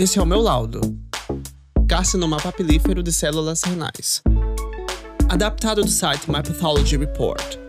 Esse é o meu laudo. Carcinoma papilífero de células renais. Adaptado do site My Pathology Report.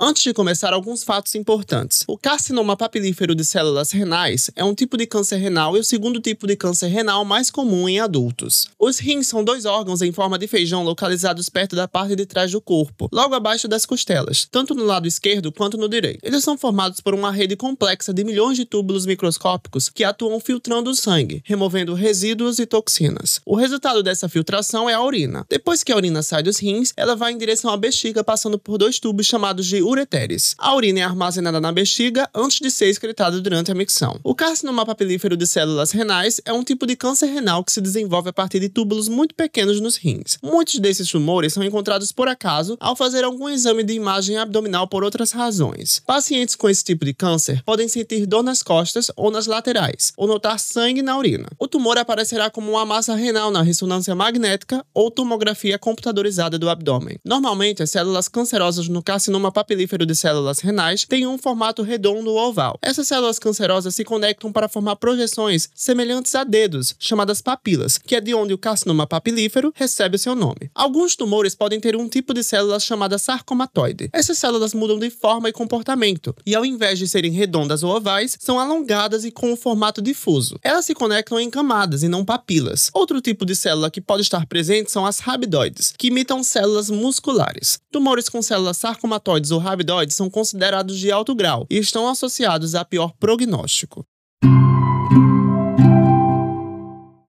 Antes de começar, alguns fatos importantes. O carcinoma papilífero de células renais é um tipo de câncer renal e o segundo tipo de câncer renal mais comum em adultos. Os rins são dois órgãos em forma de feijão localizados perto da parte de trás do corpo, logo abaixo das costelas, tanto no lado esquerdo quanto no direito. Eles são formados por uma rede complexa de milhões de túbulos microscópicos que atuam filtrando o sangue, removendo resíduos e toxinas. O resultado dessa filtração é a urina. Depois que a urina sai dos rins, ela vai em direção à bexiga passando por dois tubos chamados de ureteres. A urina é armazenada na bexiga antes de ser excretada durante a micção. O carcinoma papilífero de células renais é um tipo de câncer renal que se desenvolve a partir de túbulos muito pequenos nos rins. Muitos desses tumores são encontrados por acaso ao fazer algum exame de imagem abdominal por outras razões. Pacientes com esse tipo de câncer podem sentir dor nas costas ou nas laterais, ou notar sangue na urina. O tumor aparecerá como uma massa renal na ressonância magnética ou tomografia computadorizada do abdômen. Normalmente, as células cancerosas no carcinoma papilífero prolífero de células renais tem um formato redondo ou oval. Essas células cancerosas se conectam para formar projeções semelhantes a dedos, chamadas papilas, que é de onde o carcinoma papilífero recebe seu nome. Alguns tumores podem ter um tipo de célula chamada sarcomatoide. Essas células mudam de forma e comportamento, e ao invés de serem redondas ou ovais, são alongadas e com um formato difuso. Elas se conectam em camadas e não papilas. Outro tipo de célula que pode estar presente são as rabidoides, que imitam células musculares. Tumores com células sarcomatoides ou rabidoides são considerados de alto grau e estão associados a pior prognóstico.